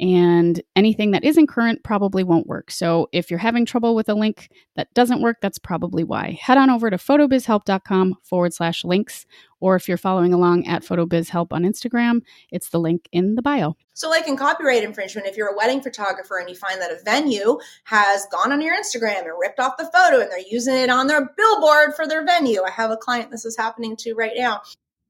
and anything that isn't current probably won't work. So if you're having trouble with a link that doesn't work, that's probably why. Head on over to photobizhelp.com forward slash links, or if you're following along at photobizhelp on Instagram, it's the link in the bio. So, like in copyright infringement, if you're a wedding photographer and you find that a venue has gone on your Instagram and ripped off the photo and they're using it on their billboard for their venue, I have a client this is happening to right now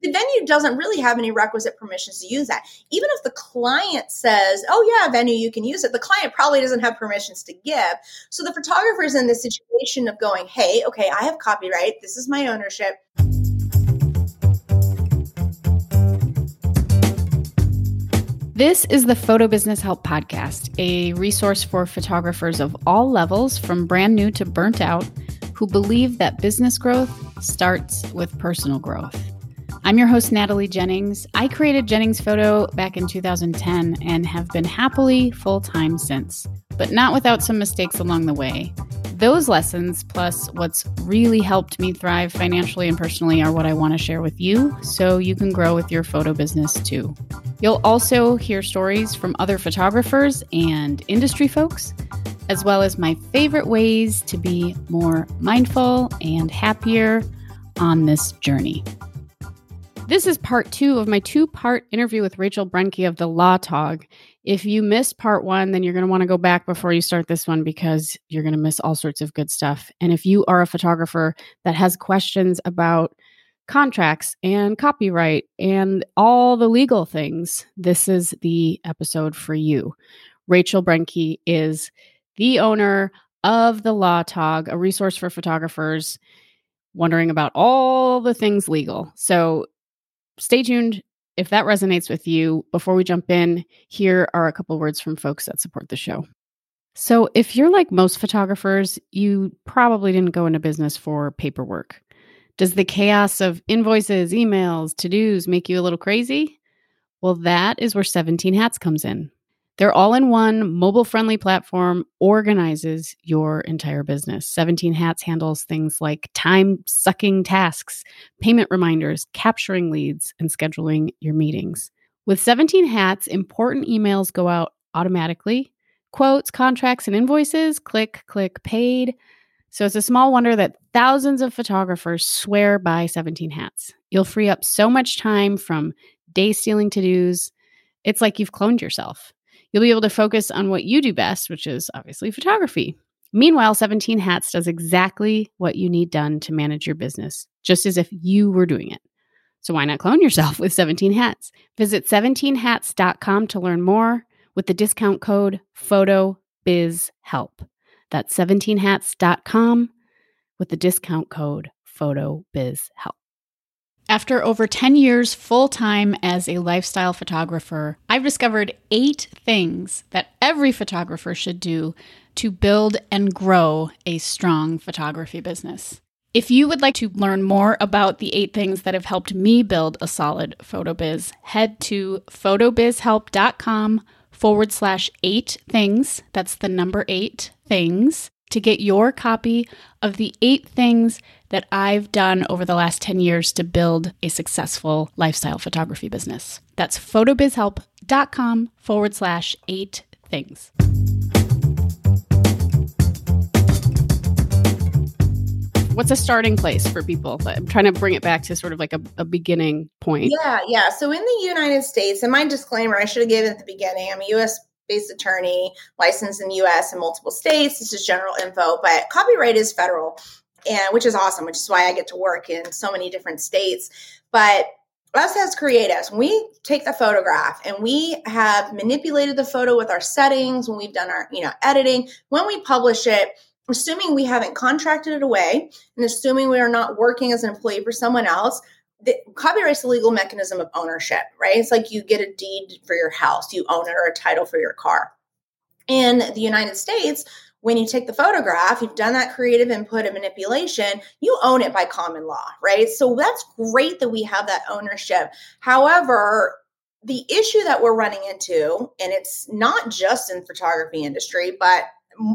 the venue doesn't really have any requisite permissions to use that. Even if the client says, oh, yeah, venue, you can use it, the client probably doesn't have permissions to give. So the photographer is in this situation of going, hey, okay, I have copyright, this is my ownership. This is the Photo Business Help Podcast, a resource for photographers of all levels, from brand new to burnt out, who believe that business growth starts with personal growth. I'm your host, Natalie Jennings. I created Jennings Photo back in 2010 and have been happily full time since, but not without some mistakes along the way. Those lessons, plus what's really helped me thrive financially and personally, are what I want to share with you so you can grow with your photo business too. You'll also hear stories from other photographers and industry folks, as well as my favorite ways to be more mindful and happier on this journey. This is part two of my two part interview with Rachel Brenke of the Law Tog. If you missed part one, then you're going to want to go back before you start this one because you're going to miss all sorts of good stuff. And if you are a photographer that has questions about contracts and copyright and all the legal things, this is the episode for you. Rachel Brenke is the owner of the Law Tog, a resource for photographers wondering about all the things legal. So stay tuned if that resonates with you. Before we jump in, here are a couple words from folks that support the show. So, if you're like most photographers, you probably didn't go into business for paperwork. Does the chaos of invoices, emails, to dos make you a little crazy? Well, that is where 17 Hats comes in. Their all in one mobile friendly platform organizes your entire business. 17 Hats handles things like time sucking tasks, payment reminders, capturing leads, and scheduling your meetings. With 17 Hats, important emails go out automatically. Quotes, contracts, and invoices click, click, paid. So it's a small wonder that thousands of photographers swear by 17 Hats. You'll free up so much time from day stealing to dos. It's like you've cloned yourself. You'll be able to focus on what you do best, which is obviously photography. Meanwhile, 17 Hats does exactly what you need done to manage your business, just as if you were doing it. So why not clone yourself with 17 Hats? Visit 17hats.com to learn more with the discount code PHOTOBIZHELP. That's 17hats.com with the discount code PHOTOBIZHELP. After over 10 years full time as a lifestyle photographer, I've discovered eight things that every photographer should do to build and grow a strong photography business. If you would like to learn more about the eight things that have helped me build a solid photo biz, head to photobizhelp.com forward slash eight things. That's the number eight things to get your copy of the eight things that I've done over the last 10 years to build a successful lifestyle photography business. That's photobizhelp.com forward slash eight things. What's a starting place for people? I'm trying to bring it back to sort of like a, a beginning point. Yeah, yeah. So in the United States, and my disclaimer, I should have given at the beginning, I'm a US based attorney licensed in the US and multiple states. This is general info, but copyright is federal and which is awesome, which is why I get to work in so many different states. But us as creatives, we take the photograph and we have manipulated the photo with our settings when we've done our, you know, editing. When we publish it, assuming we haven't contracted it away and assuming we are not working as an employee for someone else, the copyright's the legal mechanism of ownership, right? It's like you get a deed for your house, you own it, or a title for your car. In the United States, when you take the photograph, you've done that creative input and manipulation, you own it by common law, right? So that's great that we have that ownership. However, the issue that we're running into, and it's not just in photography industry, but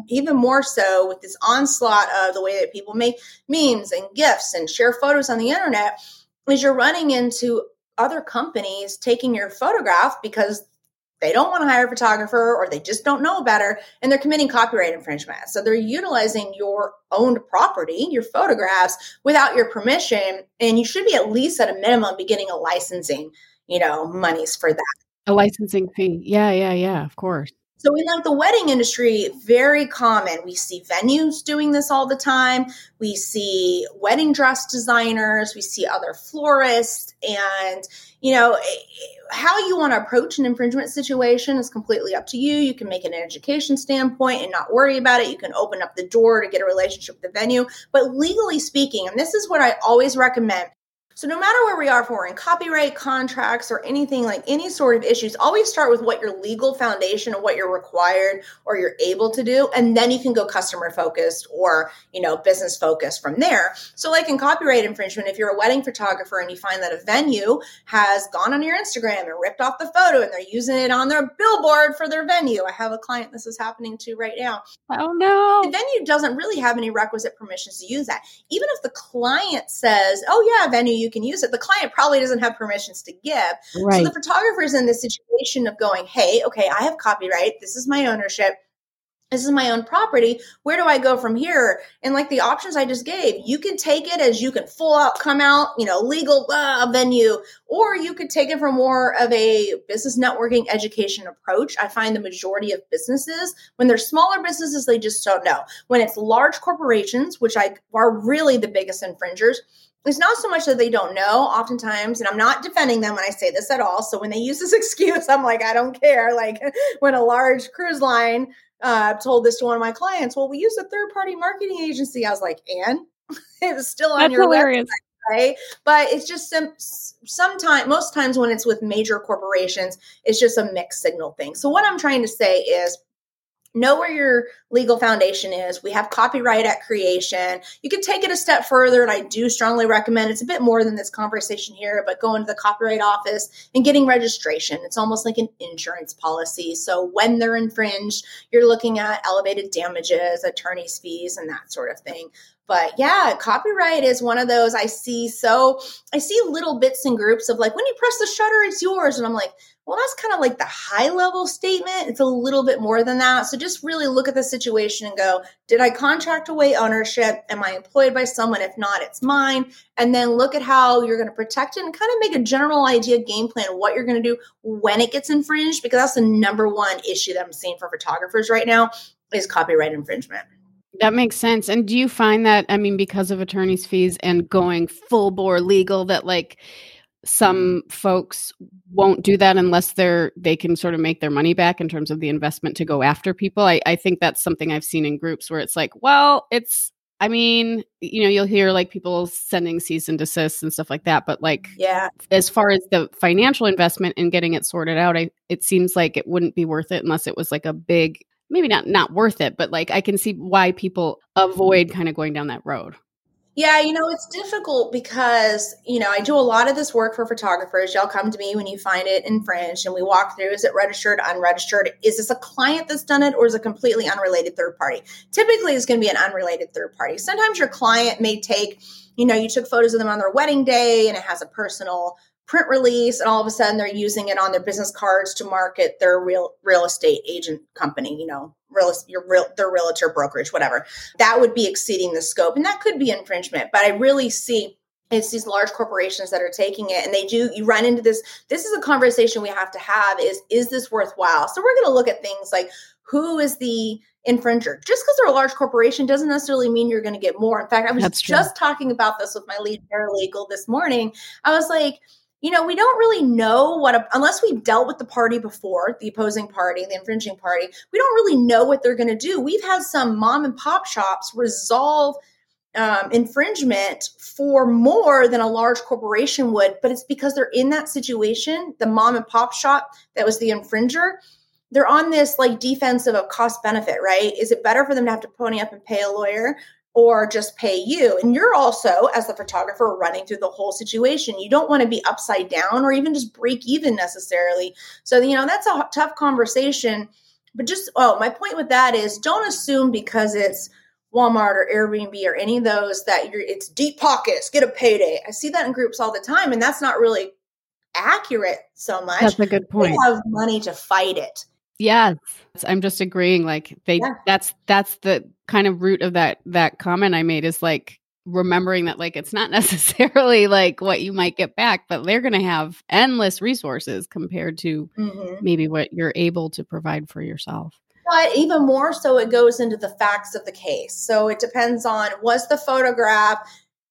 even more so with this onslaught of the way that people make memes and gifs and share photos on the internet, is you're running into other companies taking your photograph because they don't want to hire a photographer or they just don't know better and they're committing copyright infringement. So they're utilizing your owned property, your photographs without your permission and you should be at least at a minimum be getting a licensing, you know, monies for that. A licensing fee. Yeah, yeah, yeah, of course. So in like the wedding industry, very common. We see venues doing this all the time. We see wedding dress designers, we see other florists and you know, eh, how you want to approach an infringement situation is completely up to you. You can make an education standpoint and not worry about it. You can open up the door to get a relationship with the venue. But legally speaking, and this is what I always recommend so no matter where we are, for in copyright contracts or anything like any sort of issues, always start with what your legal foundation and what you're required or you're able to do, and then you can go customer focused or you know business focused from there. So like in copyright infringement, if you're a wedding photographer and you find that a venue has gone on your Instagram and ripped off the photo and they're using it on their billboard for their venue, I have a client this is happening to right now. Oh no, the venue doesn't really have any requisite permissions to use that. Even if the client says, "Oh yeah, venue, you you can use it. The client probably doesn't have permissions to give. Right. So the photographer is in this situation of going, hey, okay, I have copyright. This is my ownership. This is my own property. Where do I go from here? And like the options I just gave, you can take it as you can full out come out, you know, legal uh, venue, or you could take it from more of a business networking education approach. I find the majority of businesses, when they're smaller businesses, they just don't know. When it's large corporations, which I are really the biggest infringers, it's not so much that they don't know oftentimes and i'm not defending them when i say this at all so when they use this excuse i'm like i don't care like when a large cruise line uh, told this to one of my clients well we use a third party marketing agency i was like and? It was still on That's your hilarious. website right? But it's just some sometimes most times when it's with major corporations it's just a mixed signal thing. So what i'm trying to say is know where your legal foundation is. We have copyright at creation. You can take it a step further, and I do strongly recommend it's a bit more than this conversation here, but going to the copyright office and getting registration. It's almost like an insurance policy. So when they're infringed, you're looking at elevated damages, attorney's fees, and that sort of thing. But yeah, copyright is one of those I see so I see little bits and groups of like when you press the shutter, it's yours. And I'm like, well, that's kind of like the high level statement. It's a little bit more than that. So just really look at the situation and go, did I contract away ownership? Am I employed by someone? If not, it's mine. And then look at how you're going to protect it and kind of make a general idea game plan what you're going to do when it gets infringed, because that's the number one issue that I'm seeing for photographers right now is copyright infringement. That makes sense. And do you find that, I mean, because of attorney's fees and going full bore legal, that like, some mm. folks won't do that unless they're they can sort of make their money back in terms of the investment to go after people. I, I think that's something i've seen in groups where it's like well it's i mean you know you'll hear like people sending cease and desist and stuff like that but like yeah. as far as the financial investment and getting it sorted out I, it seems like it wouldn't be worth it unless it was like a big maybe not not worth it but like i can see why people avoid mm. kind of going down that road yeah, you know, it's difficult because, you know, I do a lot of this work for photographers. Y'all come to me when you find it infringed and we walk through is it registered, unregistered? Is this a client that's done it or is it completely unrelated third party? Typically, it's going to be an unrelated third party. Sometimes your client may take, you know, you took photos of them on their wedding day and it has a personal print release and all of a sudden they're using it on their business cards to market their real real estate agent company you know real your real their realtor brokerage whatever. That would be exceeding the scope and that could be infringement but i really see it's these large corporations that are taking it and they do you run into this this is a conversation we have to have is is this worthwhile? So we're going to look at things like who is the infringer? Just because they're a large corporation doesn't necessarily mean you're going to get more. In fact i was That's just true. talking about this with my lead paralegal this morning. I was like you know, we don't really know what, a, unless we've dealt with the party before, the opposing party, the infringing party, we don't really know what they're going to do. We've had some mom and pop shops resolve um, infringement for more than a large corporation would, but it's because they're in that situation. The mom and pop shop that was the infringer, they're on this like defensive of cost benefit, right? Is it better for them to have to pony up and pay a lawyer or just pay you. And you're also, as the photographer, running through the whole situation. You don't want to be upside down or even just break even necessarily. So, you know, that's a tough conversation. But just, oh, my point with that is don't assume because it's Walmart or Airbnb or any of those that you're it's deep pockets, get a payday. I see that in groups all the time, and that's not really accurate so much. That's a good point. They have money to fight it. Yes. I'm just agreeing like they yeah. that's that's the kind of root of that that comment I made is like remembering that like it's not necessarily like what you might get back but they're going to have endless resources compared to mm-hmm. maybe what you're able to provide for yourself but even more so it goes into the facts of the case so it depends on was the photograph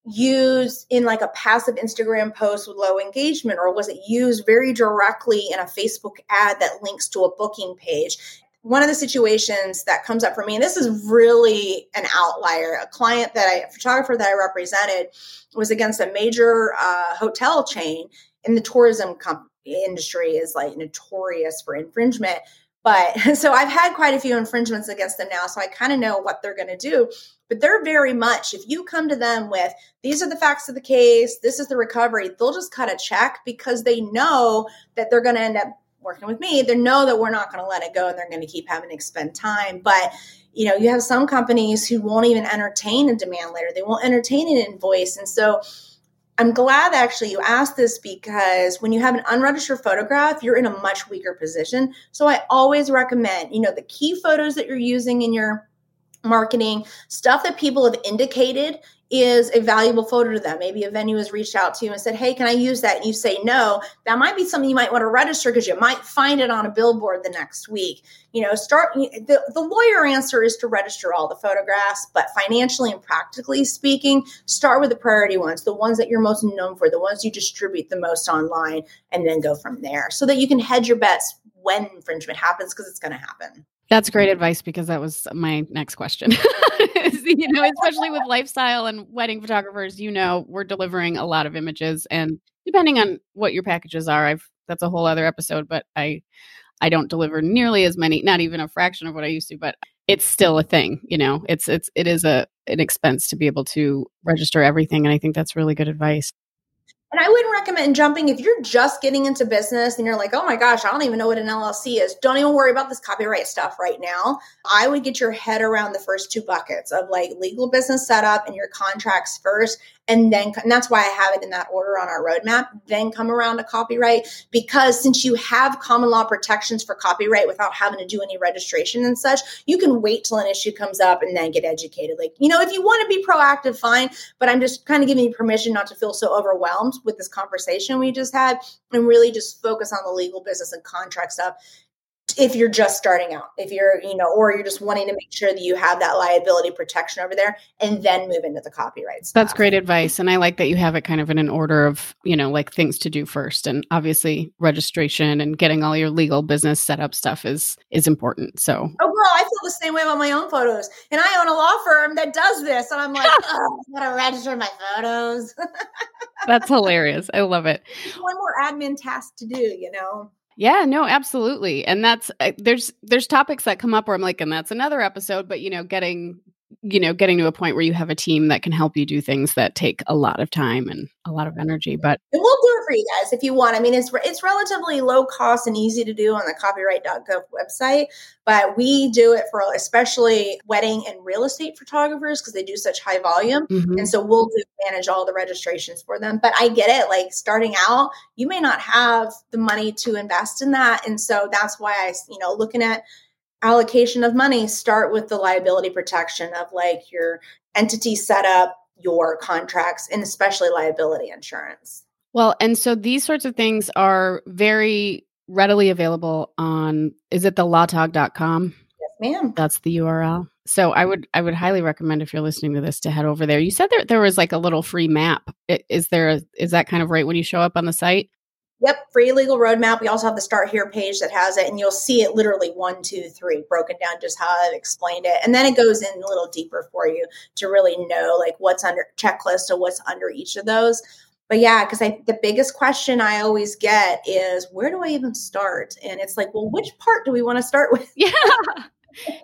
used in like a passive Instagram post with low engagement, or was it used very directly in a Facebook ad that links to a booking page? One of the situations that comes up for me, and this is really an outlier, a client that I, a photographer that I represented was against a major uh, hotel chain in the tourism industry is like notorious for infringement. But so I've had quite a few infringements against them now, so I kind of know what they're going to do. But they're very much, if you come to them with, these are the facts of the case, this is the recovery, they'll just cut a check because they know that they're going to end up working with me. They know that we're not going to let it go and they're going to keep having to expend time. But you know, you have some companies who won't even entertain a demand letter. They won't entertain an invoice. And so I'm glad actually you asked this because when you have an unregistered photograph, you're in a much weaker position. So I always recommend, you know, the key photos that you're using in your marketing, stuff that people have indicated is a valuable photo to them. Maybe a venue has reached out to you and said, Hey, can I use that? And you say no. That might be something you might want to register because you might find it on a billboard the next week. You know, start the, the lawyer answer is to register all the photographs, but financially and practically speaking, start with the priority ones, the ones that you're most known for, the ones you distribute the most online, and then go from there so that you can hedge your bets when infringement happens because it's going to happen. That's great advice because that was my next question. you know, especially with lifestyle and wedding photographers, you know, we're delivering a lot of images and depending on what your packages are, I've that's a whole other episode, but I I don't deliver nearly as many, not even a fraction of what I used to, but it's still a thing, you know. It's it's it is a an expense to be able to register everything and I think that's really good advice. And I wouldn't recommend jumping if you're just getting into business and you're like, oh my gosh, I don't even know what an LLC is. Don't even worry about this copyright stuff right now. I would get your head around the first two buckets of like legal business setup and your contracts first and then and that's why I have it in that order on our roadmap. Then come around to copyright because since you have common law protections for copyright without having to do any registration and such, you can wait till an issue comes up and then get educated. Like you know, if you want to be proactive, fine. But I'm just kind of giving you permission not to feel so overwhelmed with this conversation we just had, and really just focus on the legal business and contract stuff if you're just starting out if you're you know or you're just wanting to make sure that you have that liability protection over there and then move into the copyright stuff. that's great advice and i like that you have it kind of in an order of you know like things to do first and obviously registration and getting all your legal business set up stuff is is important so. Oh girl i feel the same way about my own photos and i own a law firm that does this and i'm like oh i gotta register my photos. That's hilarious. I love it. One more admin task to do you know yeah, no, absolutely. And that's uh, there's there's topics that come up where I'm like and that's another episode, but you know, getting you know, getting to a point where you have a team that can help you do things that take a lot of time and a lot of energy. But and we'll do it for you guys if you want. I mean, it's it's relatively low cost and easy to do on the copyright.gov website, but we do it for especially wedding and real estate photographers because they do such high volume, mm-hmm. and so we'll do manage all the registrations for them. But I get it. Like starting out, you may not have the money to invest in that, and so that's why I, you know, looking at allocation of money start with the liability protection of like your entity setup your contracts and especially liability insurance. Well and so these sorts of things are very readily available on is it the lawtog.com yes ma'am. That's the url so i would i would highly recommend if you're listening to this to head over there. You said there, there was like a little free map. Is there a, is that kind of right when you show up on the site Yep, free legal roadmap. We also have the start here page that has it, and you'll see it literally one, two, three, broken down just how I've explained it. And then it goes in a little deeper for you to really know like what's under checklist or what's under each of those. But yeah, because I the biggest question I always get is where do I even start? And it's like, well, which part do we want to start with? Yeah.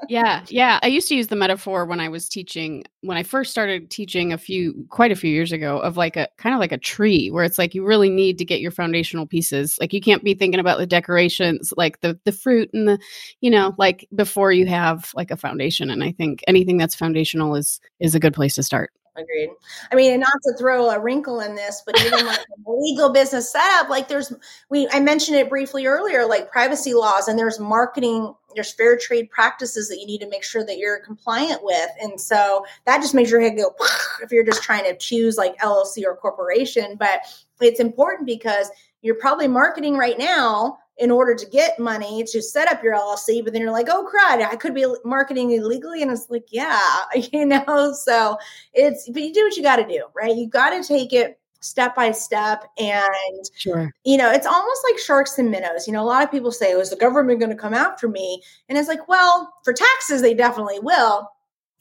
Yeah, yeah. I used to use the metaphor when I was teaching, when I first started teaching a few, quite a few years ago, of like a kind of like a tree, where it's like you really need to get your foundational pieces. Like you can't be thinking about the decorations, like the the fruit and the, you know, like before you have like a foundation. And I think anything that's foundational is is a good place to start. Agreed. I mean, and not to throw a wrinkle in this, but even like legal business setup, like there's we I mentioned it briefly earlier, like privacy laws and there's marketing, there's fair trade practices that you need to make sure that you're compliant with. And so that just makes your head go if you're just trying to choose like LLC or corporation. But it's important because you're probably marketing right now in order to get money to set up your LLC, but then you're like, oh crud, I could be marketing illegally. And it's like, yeah, you know, so it's, but you do what you got to do, right? You got to take it step by step. And, sure. you know, it's almost like sharks and minnows. You know, a lot of people say, oh, is the government going to come after me? And it's like, well, for taxes, they definitely will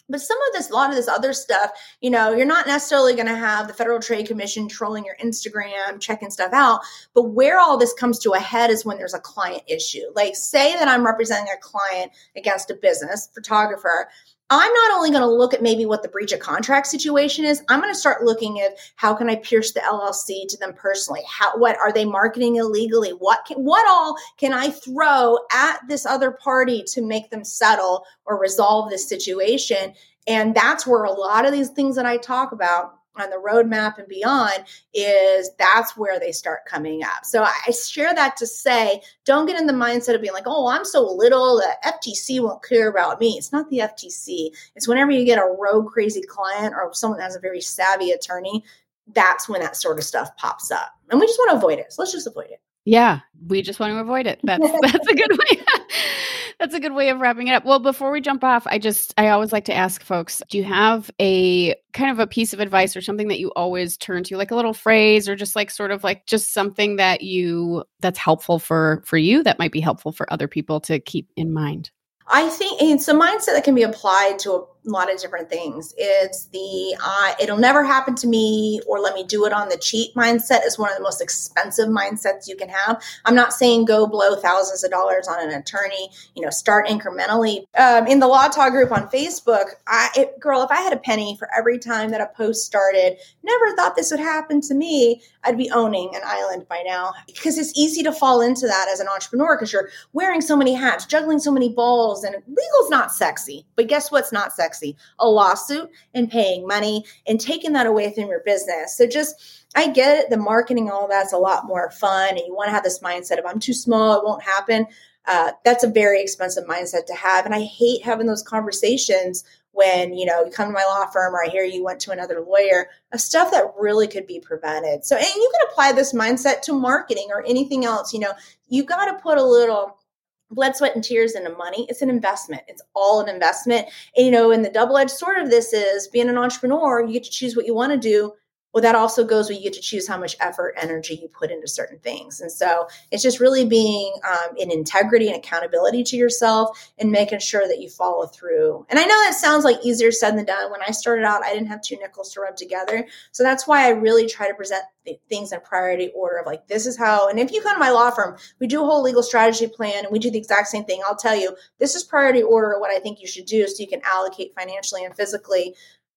but some of this, a lot of this other stuff, you know, you're not necessarily going to have the Federal Trade Commission trolling your Instagram, checking stuff out. But where all this comes to a head is when there's a client issue. Like, say that I'm representing a client against a business photographer. I'm not only going to look at maybe what the breach of contract situation is. I'm going to start looking at how can I pierce the LLC to them personally? How what are they marketing illegally? What can what all can I throw at this other party to make them settle or resolve this situation? And that's where a lot of these things that I talk about on the roadmap and beyond is that's where they start coming up. So I share that to say, don't get in the mindset of being like, oh, I'm so little, the FTC won't care about me. It's not the FTC. It's whenever you get a rogue, crazy client or someone that has a very savvy attorney, that's when that sort of stuff pops up. And we just want to avoid it. So let's just avoid it. Yeah, we just want to avoid it. That's that's a good way. That's a good way of wrapping it up. Well, before we jump off, I just I always like to ask folks, do you have a kind of a piece of advice or something that you always turn to, like a little phrase or just like sort of like just something that you that's helpful for for you that might be helpful for other people to keep in mind? I think it's a mindset that can be applied to a lot of different things. It's the uh, it'll never happen to me or let me do it on the cheap mindset is one of the most expensive mindsets you can have. I'm not saying go blow thousands of dollars on an attorney. You know, start incrementally. Um, in the Law Tog group on Facebook, I it, girl, if I had a penny for every time that a post started, never thought this would happen to me. I'd be owning an island by now because it's easy to fall into that as an entrepreneur because you're wearing so many hats, juggling so many balls, and legal's not sexy. But guess what's not sexy? Sexy a lawsuit and paying money and taking that away from your business. So just, I get it. The marketing, all that's a lot more fun. And you want to have this mindset of I'm too small, it won't happen. Uh, that's a very expensive mindset to have. And I hate having those conversations when you know you come to my law firm or I hear you went to another lawyer of stuff that really could be prevented. So and you can apply this mindset to marketing or anything else. You know, you got to put a little blood, sweat, and tears into money. It's an investment. It's all an investment. And, you know, and the double edged sword of this is being an entrepreneur, you get to choose what you want to do well that also goes where you get to choose how much effort energy you put into certain things. And so it's just really being um, in integrity and accountability to yourself and making sure that you follow through. And i know that sounds like easier said than done. When i started out i didn't have two nickels to rub together. So that's why i really try to present things in priority order of like this is how and if you come to my law firm we do a whole legal strategy plan and we do the exact same thing. I'll tell you this is priority order what i think you should do so you can allocate financially and physically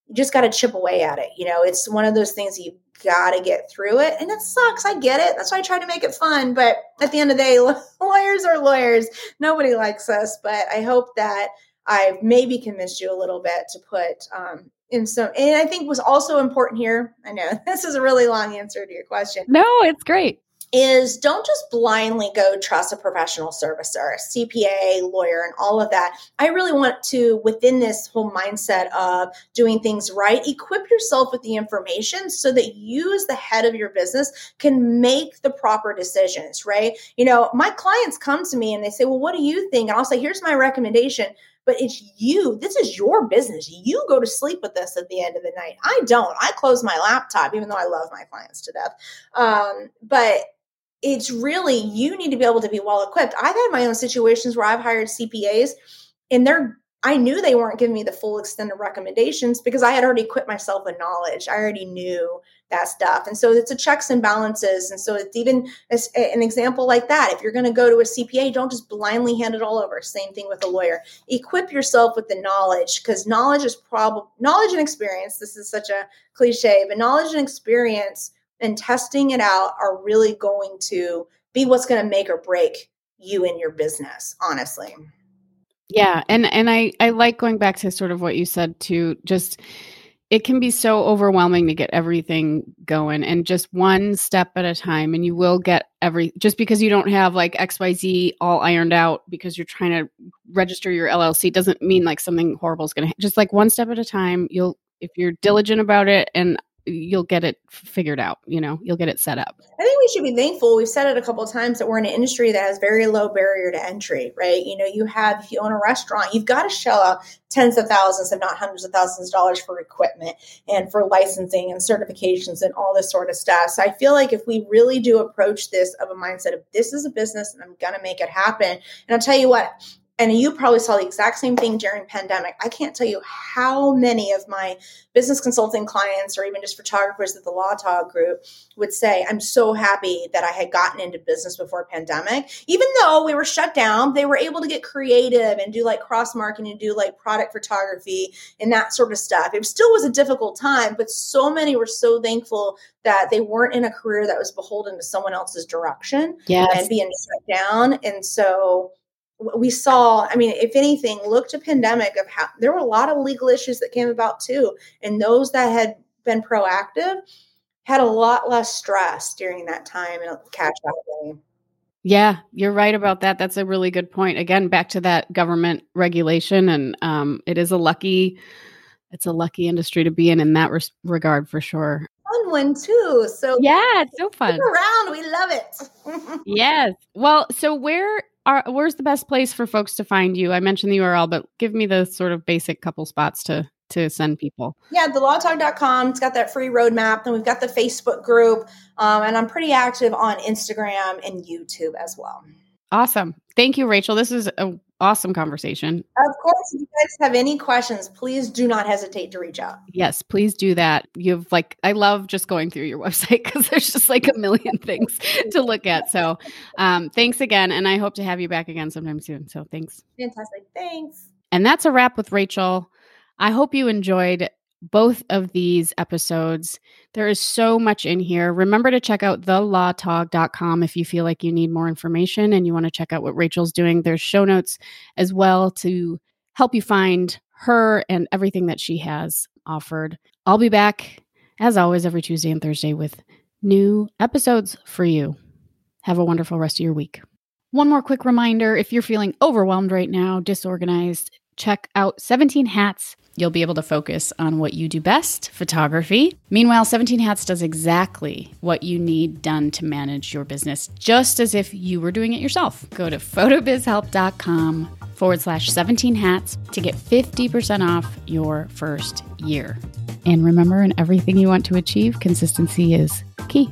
you just got to chip away at it. You know, it's one of those things you got to get through it. And it sucks. I get it. That's why I try to make it fun. But at the end of the day, lawyers are lawyers. Nobody likes us. But I hope that I've maybe convinced you a little bit to put um, in some. And I think was also important here. I know this is a really long answer to your question. No, it's great is don't just blindly go trust a professional servicer, a CPA, lawyer, and all of that. I really want to, within this whole mindset of doing things right, equip yourself with the information so that you, as the head of your business, can make the proper decisions, right? You know, my clients come to me and they say, Well, what do you think? And I'll say, Here's my recommendation but it's you. This is your business. You go to sleep with this at the end of the night. I don't. I close my laptop, even though I love my clients to death. Um, but it's really you need to be able to be well equipped. I've had my own situations where I've hired CPAs and they're I knew they weren't giving me the full extent of recommendations because I had already equipped myself with knowledge. I already knew that stuff. And so it's a checks and balances. And so it's even an example like that. If you're going to go to a CPA, don't just blindly hand it all over. Same thing with a lawyer. Equip yourself with the knowledge because knowledge is probably knowledge and experience. This is such a cliche, but knowledge and experience and testing it out are really going to be what's going to make or break you in your business, honestly. Yeah, and and I I like going back to sort of what you said to just it can be so overwhelming to get everything going and just one step at a time and you will get every just because you don't have like xyz all ironed out because you're trying to register your llc doesn't mean like something horrible is going to just like one step at a time you'll if you're diligent about it and you'll get it figured out you know you'll get it set up. I think we should be thankful. We've said it a couple of times that we're in an industry that has very low barrier to entry right? You know you have if you own a restaurant you've got to shell out tens of thousands if not hundreds of thousands of dollars for equipment and for licensing and certifications and all this sort of stuff. So i feel like if we really do approach this of a mindset of this is a business and i'm going to make it happen and i'll tell you what and you probably saw the exact same thing during pandemic. I can't tell you how many of my business consulting clients or even just photographers at the law tog group would say i'm so happy that i had gotten into business before pandemic. Even though we were shut down they were able to get creative and do like cross marketing and do like product photography and that sort of stuff. It still was a difficult time but so many were so thankful that they weren't in a career that was beholden to someone else's direction yes. and being shut down. And so we saw i mean if anything look to pandemic of how there were a lot of legal issues that came about too and those that had been proactive had a lot less stress during that time and catch up yeah you're right about that. That's a really good point. Again back to that government regulation and um, it is a lucky it's a lucky industry to be in in that res- regard for sure. Fun one too so yeah it's so fun. around we love it. Yes. Well so where are, where's the best place for folks to find you? I mentioned the URL, but give me the sort of basic couple spots to to send people. Yeah, thelawtog.com. It's got that free roadmap. Then we've got the Facebook group. Um, and I'm pretty active on Instagram and YouTube as well. Awesome. Thank you, Rachel. This is a awesome conversation. Of course, if you guys have any questions, please do not hesitate to reach out. Yes, please do that. You've like, I love just going through your website because there's just like a million things to look at. So, um, thanks again. And I hope to have you back again sometime soon. So, thanks. Fantastic. Thanks. And that's a wrap with Rachel. I hope you enjoyed both of these episodes. There is so much in here. Remember to check out thelawtog.com if you feel like you need more information and you want to check out what Rachel's doing. There's show notes as well to help you find her and everything that she has offered. I'll be back, as always, every Tuesday and Thursday with new episodes for you. Have a wonderful rest of your week. One more quick reminder if you're feeling overwhelmed right now, disorganized, check out 17 Hats You'll be able to focus on what you do best photography. Meanwhile, 17 Hats does exactly what you need done to manage your business, just as if you were doing it yourself. Go to photobizhelp.com forward slash 17 hats to get 50% off your first year. And remember, in everything you want to achieve, consistency is key.